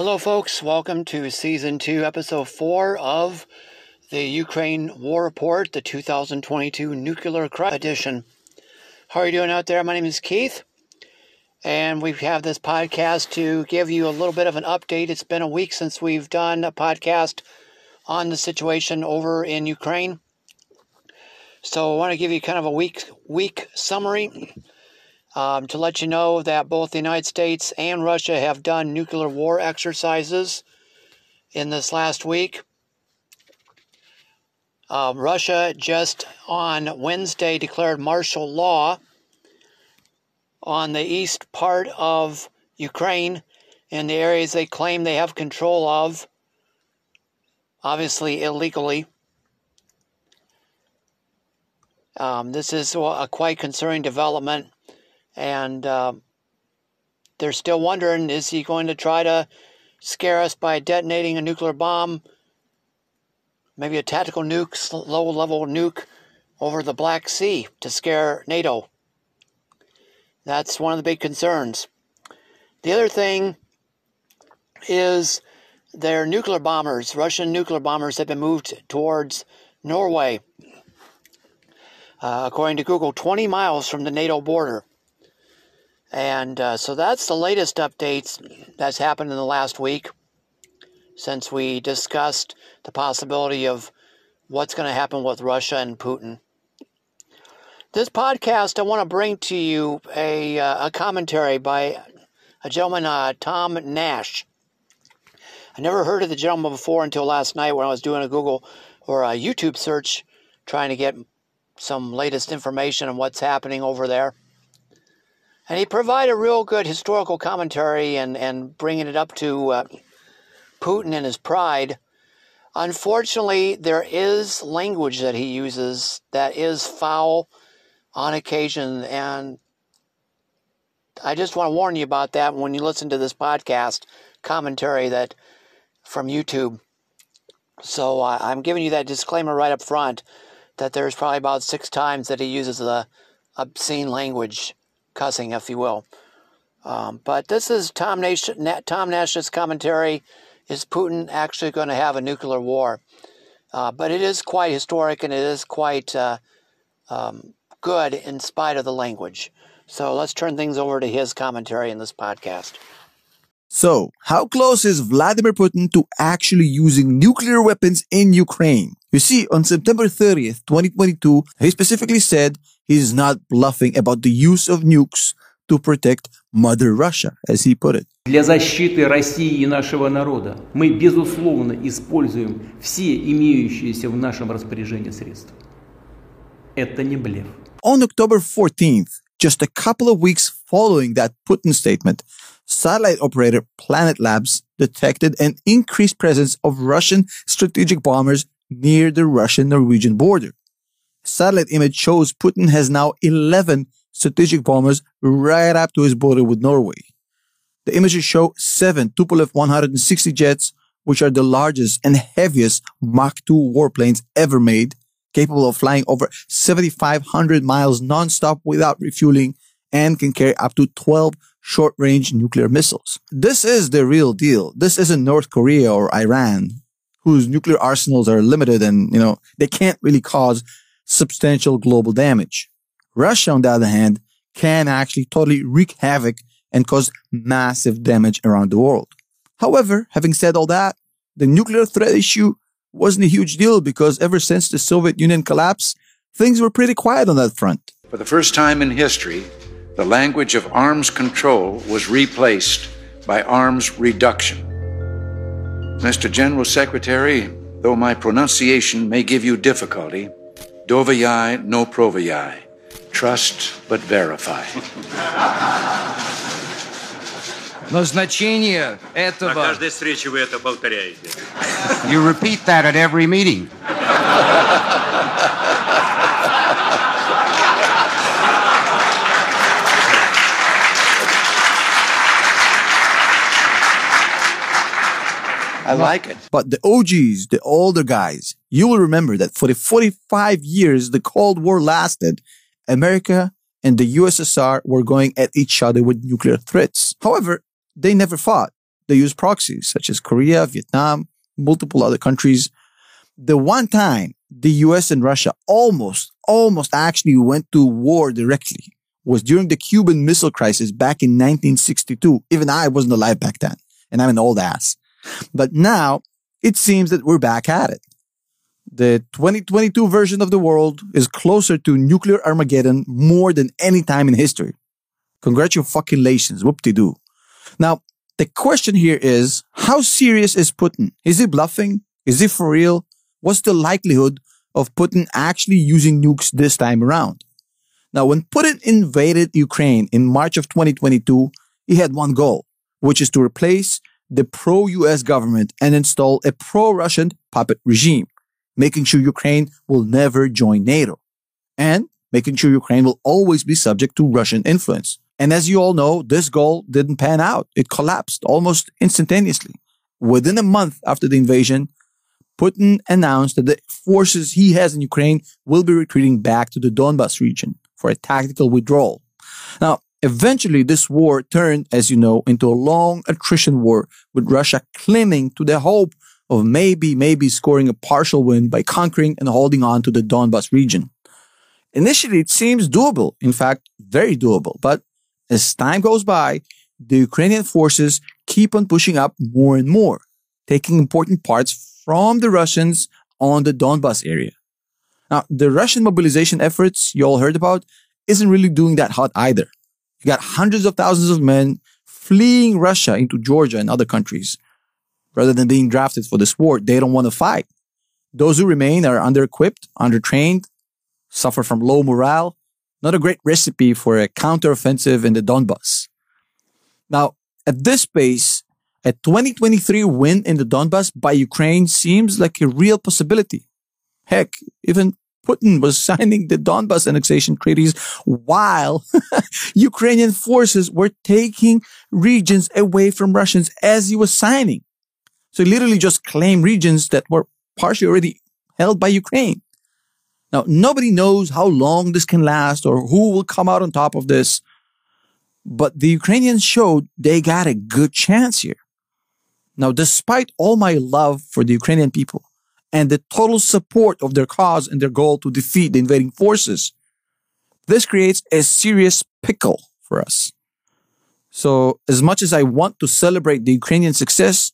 Hello, folks. Welcome to season two, episode four of the Ukraine War Report, the 2022 Nuclear Crisis Edition. How are you doing out there? My name is Keith, and we have this podcast to give you a little bit of an update. It's been a week since we've done a podcast on the situation over in Ukraine. So I want to give you kind of a week week summary um, to let you know that both the United States and Russia have done nuclear war exercises in this last week. Uh, Russia just on Wednesday declared martial law on the east part of Ukraine in the areas they claim they have control of, obviously illegally. Um, this is a quite concerning development and uh, they're still wondering is he going to try to scare us by detonating a nuclear bomb, maybe a tactical nuke, low level nuke over the Black Sea to scare NATO? That's one of the big concerns. The other thing is their nuclear bombers, Russian nuclear bombers, have been moved towards Norway. Uh, according to Google, 20 miles from the NATO border. And uh, so that's the latest updates that's happened in the last week since we discussed the possibility of what's going to happen with Russia and Putin. This podcast, I want to bring to you a, uh, a commentary by a gentleman, uh, Tom Nash. I never heard of the gentleman before until last night when I was doing a Google or a YouTube search trying to get some latest information on what's happening over there. And he provided a real good historical commentary and, and bringing it up to uh, Putin and his pride. Unfortunately, there is language that he uses that is foul on occasion. And I just want to warn you about that when you listen to this podcast commentary that from YouTube. So uh, I'm giving you that disclaimer right up front that there's probably about six times that he uses the obscene language cussing, if you will. Um, but this is Tom, Nash, Tom Nash's commentary. Is Putin actually going to have a nuclear war? Uh, but it is quite historic and it is quite uh, um, good in spite of the language. So let's turn things over to his commentary in this podcast. So, how close is Vladimir Putin to actually using nuclear weapons in Ukraine? You see, on September 30th, 2022, he specifically said he's not bluffing about the use of nukes to protect Mother Russia, as he put it. Для защиты России и нашего народа мы, безусловно, используем все имеющиеся в нашем распоряжении средства. Это не блеф. On October 14th, just a couple of weeks following that Putin statement, satellite operator Planet Labs detected an increased presence of Russian strategic bombers near the Russian-Norwegian border. Satellite image shows Putin has now 11 strategic bombers right up to his border with Norway. The images show seven Tupolev 160 jets, which are the largest and heaviest Mach 2 warplanes ever made, capable of flying over 7,500 miles nonstop without refueling and can carry up to 12 short range nuclear missiles. This is the real deal. This isn't North Korea or Iran, whose nuclear arsenals are limited and, you know, they can't really cause substantial global damage. Russia, on the other hand, can actually totally wreak havoc and cause massive damage around the world. However, having said all that, the nuclear threat issue wasn't a huge deal because ever since the Soviet Union collapse, things were pretty quiet on that front. For the first time in history, the language of arms control was replaced by arms reduction. Mr. General Secretary, though my pronunciation may give you difficulty, doviai no proviai. Trust but verify. Но значение этого... На каждой встрече вы это повторяете. You repeat that at every meeting. I like it. But the OGs, the older guys, you will remember that for the 45 years the Cold War lasted, America and the USSR were going at each other with nuclear threats. However, they never fought. they used proxies such as Korea, Vietnam, multiple other countries. The one time the US and Russia almost, almost actually went to war directly was during the Cuban Missile Crisis back in 1962. Even I wasn't alive back then, and I'm an old ass. But now it seems that we're back at it. The 2022 version of the world is closer to nuclear Armageddon more than any time in history. Congratulations, whoop-de-doo. Now, the question here is, how serious is Putin? Is he bluffing? Is he for real? What's the likelihood of Putin actually using nukes this time around? Now, when Putin invaded Ukraine in March of 2022, he had one goal, which is to replace the pro-US government and install a pro-Russian puppet regime, making sure Ukraine will never join NATO and making sure Ukraine will always be subject to Russian influence. And as you all know, this goal didn't pan out. It collapsed almost instantaneously. Within a month after the invasion, Putin announced that the forces he has in Ukraine will be retreating back to the Donbas region for a tactical withdrawal. Now, eventually this war turned, as you know, into a long attrition war with Russia clinging to the hope of maybe, maybe scoring a partial win by conquering and holding on to the Donbas region. Initially, it seems doable. In fact, very doable. But as time goes by, the Ukrainian forces keep on pushing up more and more, taking important parts from the Russians on the Donbas area. Now, the Russian mobilization efforts you all heard about isn't really doing that hot either. You got hundreds of thousands of men fleeing Russia into Georgia and other countries. Rather than being drafted for this war, they don't want to fight. Those who remain are under equipped, under trained, suffer from low morale. Not a great recipe for a counteroffensive in the Donbass. Now, at this pace, a 2023 win in the Donbass by Ukraine seems like a real possibility. Heck, even Putin was signing the Donbas annexation treaties while Ukrainian forces were taking regions away from Russians as he was signing. So he literally just claimed regions that were partially already held by Ukraine. Now, nobody knows how long this can last or who will come out on top of this, but the Ukrainians showed they got a good chance here. Now, despite all my love for the Ukrainian people, and the total support of their cause and their goal to defeat the invading forces. This creates a serious pickle for us. So as much as I want to celebrate the Ukrainian success,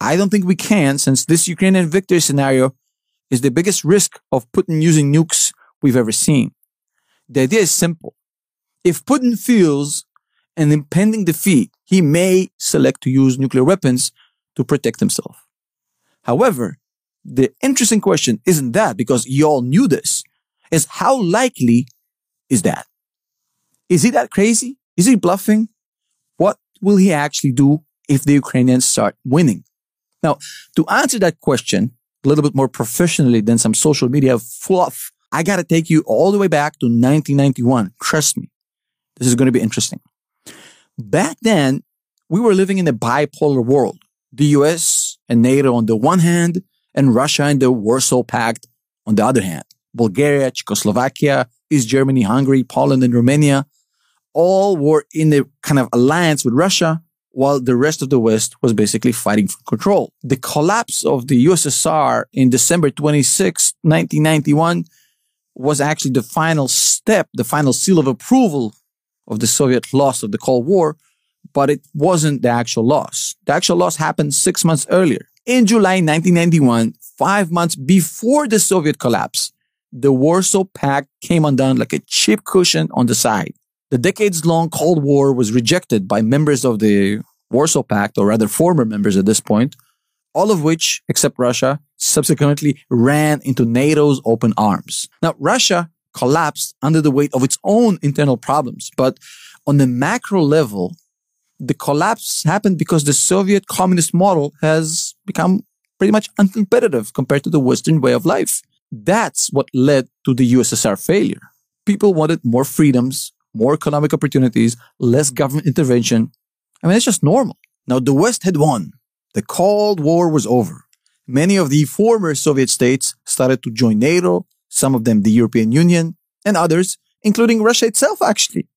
I don't think we can since this Ukrainian victory scenario is the biggest risk of Putin using nukes we've ever seen. The idea is simple. If Putin feels an impending defeat, he may select to use nuclear weapons to protect himself. However, the interesting question isn't that because you all knew this, is how likely is that? Is he that crazy? Is he bluffing? What will he actually do if the Ukrainians start winning? Now, to answer that question a little bit more professionally than some social media fluff, I got to take you all the way back to 1991. Trust me. This is going to be interesting. Back then, we were living in a bipolar world. The US and NATO on the one hand, and Russia and the Warsaw Pact on the other hand. Bulgaria, Czechoslovakia, East Germany, Hungary, Poland, and Romania all were in a kind of alliance with Russia while the rest of the West was basically fighting for control. The collapse of the USSR in December 26, 1991 was actually the final step, the final seal of approval of the Soviet loss of the Cold War, but it wasn't the actual loss. The actual loss happened six months earlier. In July 1991, five months before the Soviet collapse, the Warsaw Pact came undone like a cheap cushion on the side. The decades long Cold War was rejected by members of the Warsaw Pact, or rather former members at this point, all of which, except Russia, subsequently ran into NATO's open arms. Now, Russia collapsed under the weight of its own internal problems, but on the macro level, the collapse happened because the Soviet communist model has become pretty much uncompetitive compared to the Western way of life. That's what led to the USSR failure. People wanted more freedoms, more economic opportunities, less government intervention. I mean, it's just normal. Now, the West had won. The Cold War was over. Many of the former Soviet states started to join NATO, some of them the European Union, and others, including Russia itself, actually,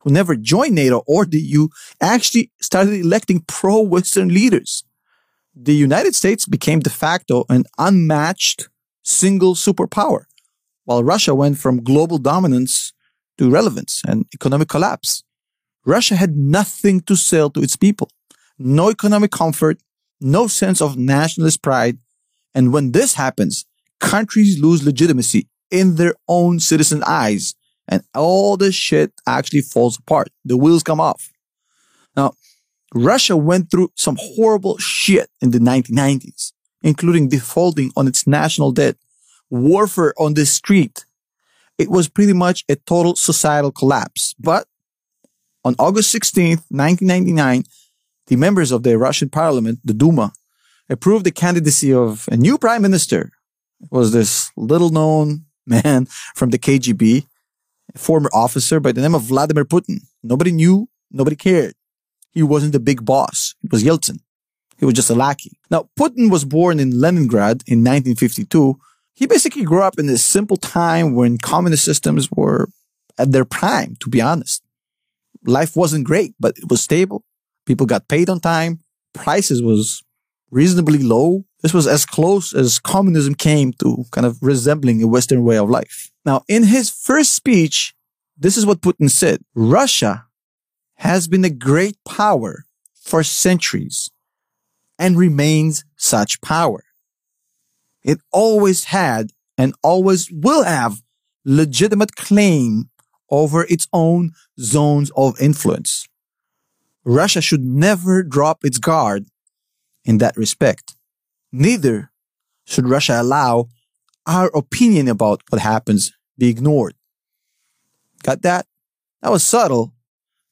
who never joined NATO or the EU actually started electing pro-Western leaders. The United States became de facto an unmatched single superpower, while Russia went from global dominance to relevance and economic collapse. Russia had nothing to sell to its people, no economic comfort, no sense of nationalist pride. And when this happens, countries lose legitimacy in their own citizen eyes and all the shit actually falls apart. The wheels come off. Russia went through some horrible shit in the 1990s, including defaulting on its national debt, warfare on the street. It was pretty much a total societal collapse. But on August 16th, 1999, the members of the Russian parliament, the Duma, approved the candidacy of a new prime minister. It was this little known man from the KGB, a former officer by the name of Vladimir Putin. Nobody knew, nobody cared. He wasn't the big boss. It was Yeltsin. He was just a lackey. Now, Putin was born in Leningrad in 1952. He basically grew up in this simple time when communist systems were at their prime, to be honest. Life wasn't great, but it was stable. People got paid on time. Prices was reasonably low. This was as close as communism came to kind of resembling a Western way of life. Now, in his first speech, this is what Putin said. Russia has been a great power for centuries and remains such power. It always had and always will have legitimate claim over its own zones of influence. Russia should never drop its guard in that respect. Neither should Russia allow our opinion about what happens be ignored. Got that? That was subtle,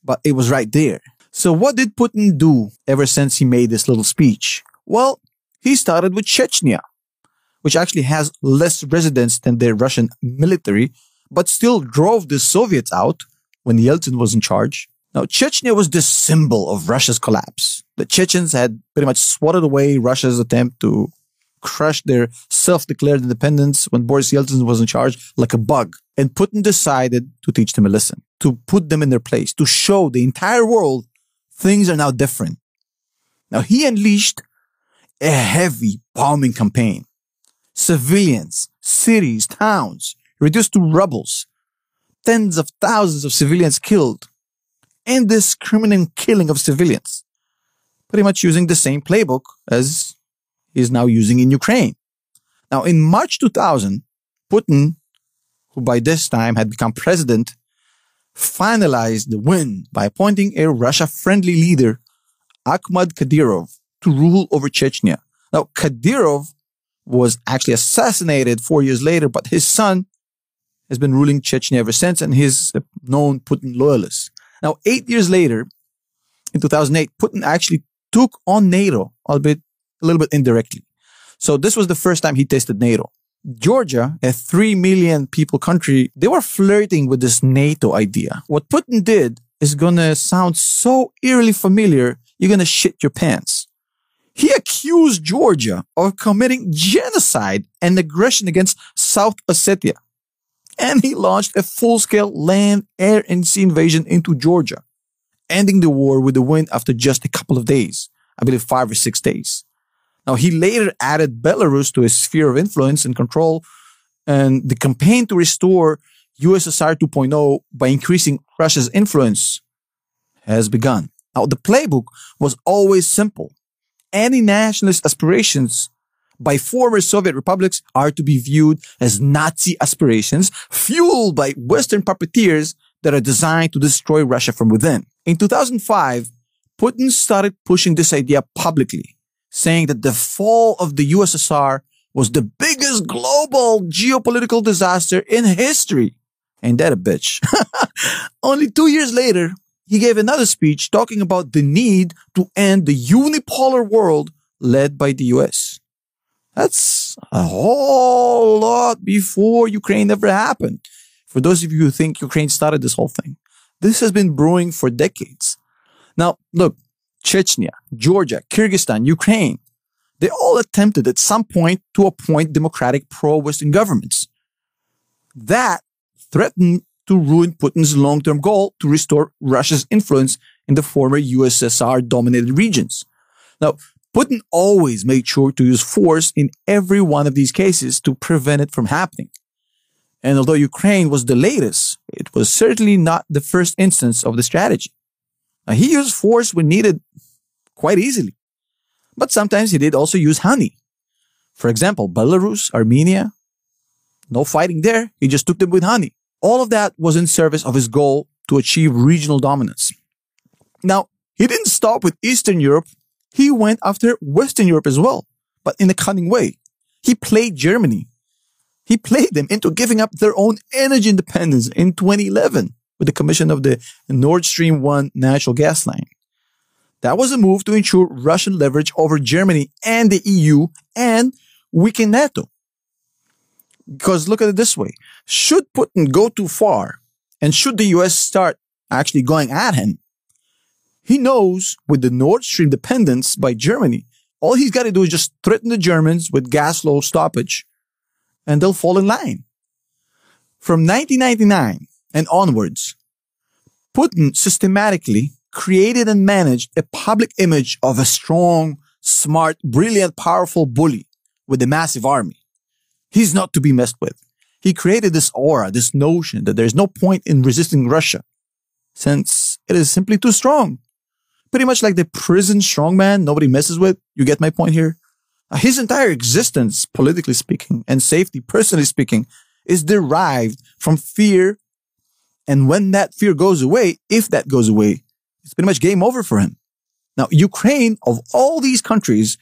but it was right there. So what did Putin do ever since he made this little speech? Well, he started with Chechnya, which actually has less residents than the Russian military, but still drove the Soviets out when Yeltsin was in charge. Now, Chechnya was the symbol of Russia's collapse. The Chechens had pretty much swatted away Russia's attempt to crush their self-declared independence when Boris Yeltsin was in charge like a bug. And Putin decided to teach them a lesson, to put them in their place, to show the entire world things are now different. Now he unleashed a heavy bombing campaign. Civilians, cities, towns reduced to rubbles. Tens of thousands of civilians killed. Indiscriminate killing of civilians. Pretty much using the same playbook as is now using in Ukraine. Now, in March 2000, Putin, who by this time had become president, finalized the win by appointing a Russia friendly leader, Akhmad Kadyrov, to rule over Chechnya. Now, Kadyrov was actually assassinated four years later, but his son has been ruling Chechnya ever since, and he's a known Putin loyalist. Now, eight years later, in 2008, Putin actually took on NATO, albeit a little bit indirectly. So this was the first time he tasted NATO. Georgia, a 3 million people country, they were flirting with this NATO idea. What Putin did is gonna sound so eerily familiar, you're gonna shit your pants. He accused Georgia of committing genocide and aggression against South Ossetia. And he launched a full-scale land, air, and sea invasion into Georgia, ending the war with a win after just a couple of days. I believe five or six days. Now, he later added Belarus to his sphere of influence and control, and the campaign to restore USSR 2.0 by increasing Russia's influence has begun. Now, the playbook was always simple. Any nationalist aspirations by former Soviet republics are to be viewed as Nazi aspirations fueled by Western puppeteers that are designed to destroy Russia from within. In 2005, Putin started pushing this idea publicly saying that the fall of the USSR was the biggest global geopolitical disaster in history. Ain't that a bitch? Only two years later, he gave another speech talking about the need to end the unipolar world led by the US. That's a whole lot before Ukraine ever happened. For those of you who think Ukraine started this whole thing, this has been brewing for decades. Now, look, Chechnya, Georgia, Kyrgyzstan, Ukraine, they all attempted at some point to appoint democratic pro-Western governments. That threatened to ruin Putin's long-term goal to restore Russia's influence in the former USSR dominated regions. Now, Putin always made sure to use force in every one of these cases to prevent it from happening. And although Ukraine was the latest, it was certainly not the first instance of the strategy. Now, he used force when needed quite easily. But sometimes he did also use honey. For example, Belarus, Armenia, no fighting there. He just took them with honey. All of that was in service of his goal to achieve regional dominance. Now, he didn't stop with Eastern Europe. He went after Western Europe as well, but in a cunning way. He played Germany. He played them into giving up their own energy independence in 2011 with the commission of the Nord Stream 1 natural gas line. That was a move to ensure Russian leverage over Germany and the EU and weaken NATO. Because look at it this way. Should Putin go too far and should the US start actually going at him, he knows with the Nord Stream dependence by Germany, all he's got to do is just threaten the Germans with gas flow stoppage and they'll fall in line. From 1999 and onwards, Putin systematically created and managed a public image of a strong, smart, brilliant, powerful bully with a massive army. He's not to be messed with. He created this aura, this notion that there's no point in resisting Russia since it is simply too strong. Pretty much like the prison strongman nobody messes with. You get my point here? Uh, his entire existence, politically speaking, and safety, personally speaking, is derived from fear. And when that fear goes away, if that goes away, it's pretty much game over for him. Now, Ukraine, of all these countries,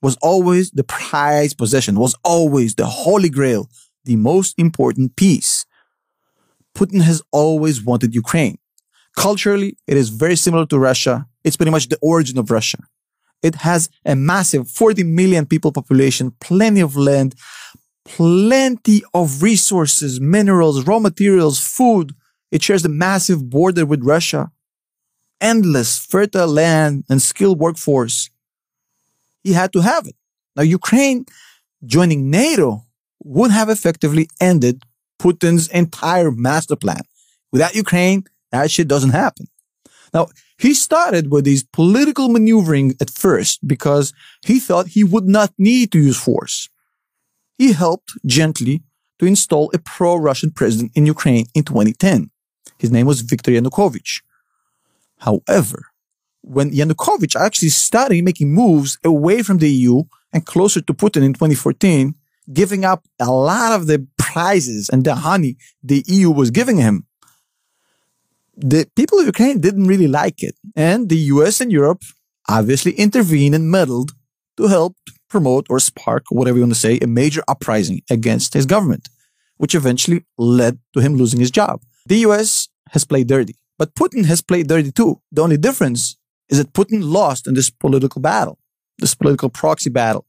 was always the prized possession, was always the holy grail, the most important piece. Putin has always wanted Ukraine. Culturally, it is very similar to Russia. It's pretty much the origin of Russia. It has a massive 40 million people population, plenty of land, plenty of resources, minerals, raw materials, food. It shares a massive border with Russia, endless fertile land and skilled workforce he had to have it. Now, Ukraine joining NATO would have effectively ended Putin's entire master plan. Without Ukraine, that shit doesn't happen. Now, he started with these political maneuvering at first because he thought he would not need to use force. He helped gently to install a pro-Russian president in Ukraine in 2010. His name was Viktor Yanukovych. However, when Yanukovych actually started making moves away from the EU and closer to Putin in 2014, giving up a lot of the prizes and the honey the EU was giving him, the people of Ukraine didn't really like it. And the US and Europe obviously intervened and meddled to help promote or spark, whatever you want to say, a major uprising against his government, which eventually led to him losing his job. The US has played dirty, but Putin has played dirty too. The only difference is that Putin lost in this political battle, this political proxy battle,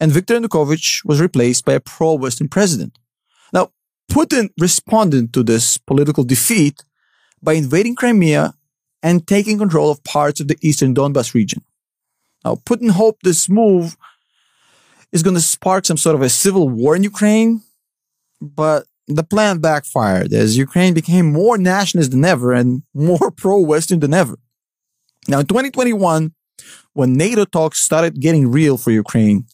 and Viktor Yanukovych was replaced by a pro-Western president. Now, Putin responded to this political defeat by invading Crimea and taking control of parts of the eastern Donbas region. Now, Putin hoped this move is going to spark some sort of a civil war in Ukraine, but the plan backfired as Ukraine became more nationalist than ever and more pro-Western than ever. Now, in 2021, when NATO talks started getting real for Ukraine,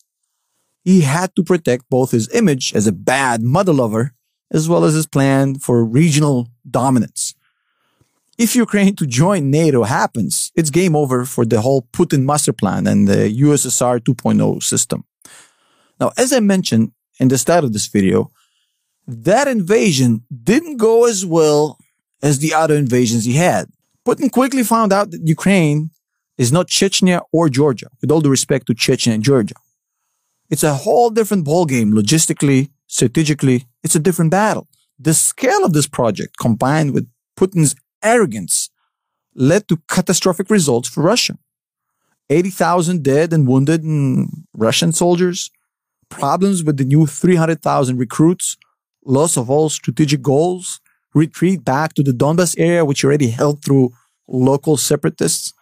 he had to protect both his image as a bad mother lover as well as his plan for regional dominance. If Ukraine to join NATO happens, it's game over for the whole Putin master plan and the USSR 2.0 system. Now, as I mentioned in the start of this video, that invasion didn't go as well as the other invasions he had. Putin quickly found out that Ukraine is not Chechnya or Georgia, with all due respect to Chechnya and Georgia. It's a whole different ballgame logistically, strategically. It's a different battle. The scale of this project combined with Putin's arrogance led to catastrophic results for Russia. 80,000 dead and wounded Russian soldiers, problems with the new 300,000 recruits, loss of all strategic goals, retreat back to the Donbas area, which already held through local separatists,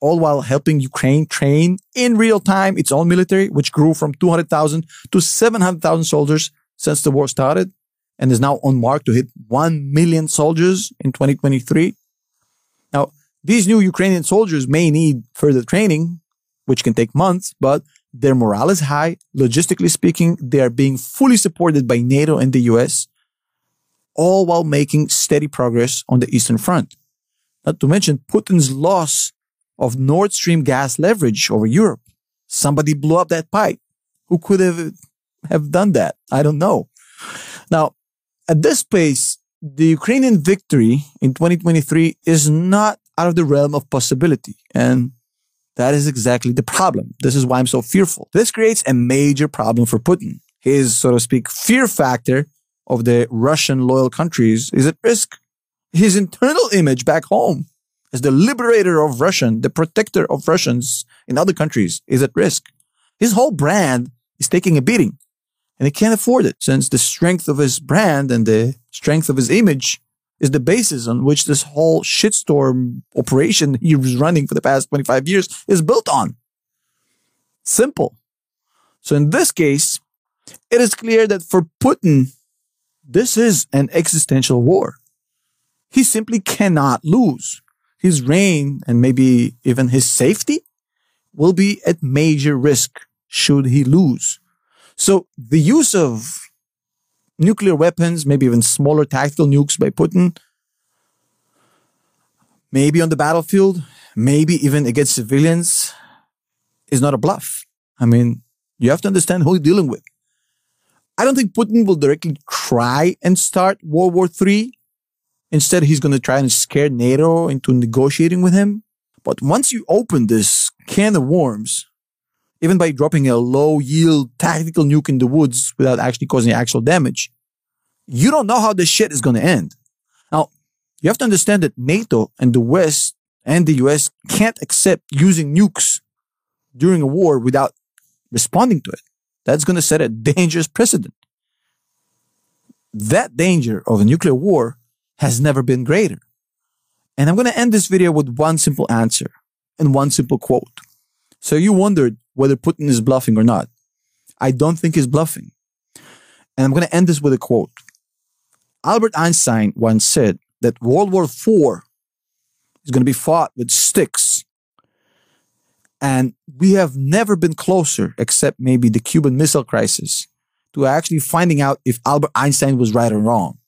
all while helping Ukraine train in real time its own military, which grew from 200,000 to 700,000 soldiers since the war started. and is now on mark to hit 1 million soldiers in 2023. Now, these new Ukrainian soldiers may need further training, which can take months, but their morale is high. Logistically speaking, they are being fully supported by NATO and the US, all while making steady progress on the Eastern Front. Not to mention Putin's loss of Nord Stream gas leverage over Europe. Somebody blew up that pipe. Who could have, have done that? I don't know. Now, at this pace, the Ukrainian victory in 2023 is not out of the realm of possibility. And that is exactly the problem. This is why I'm so fearful. This creates a major problem for Putin. His, so to speak, fear factor of the Russian loyal countries is at risk. His internal image back home as the liberator of Russian, the protector of Russians in other countries is at risk. His whole brand is taking a beating and he can't afford it since the strength of his brand and the strength of his image is the basis on which this whole shitstorm operation he was running for the past 25 years is built on. Simple. So in this case, it is clear that for Putin, this is an existential war. He simply cannot lose. His reign and maybe even his safety will be at major risk should he lose. So the use of nuclear weapons, maybe even smaller tactical nukes by Putin, maybe on the battlefield, maybe even against civilians, is not a bluff. I mean, you have to understand who you're dealing with. I don't think Putin will directly try and start World War III. Instead, he's going to try and scare NATO into negotiating with him. But once you open this can of worms, even by dropping a low yield tactical nuke in the woods without actually causing actual damage, you don't know how this shit is going to end. Now, you have to understand that NATO and the West and the US can't accept using nukes during a war without responding to it. That's going to set a dangerous precedent. That danger of a nuclear war has never been greater. And I'm going to end this video with one simple answer and one simple quote. So you wondered whether Putin is bluffing or not. I don't think he's bluffing. And I'm going to end this with a quote. Albert Einstein once said that World War IV is going to be fought with sticks. And we have never been closer, except maybe the Cuban Missile Crisis, to actually finding out if Albert Einstein was right or wrong.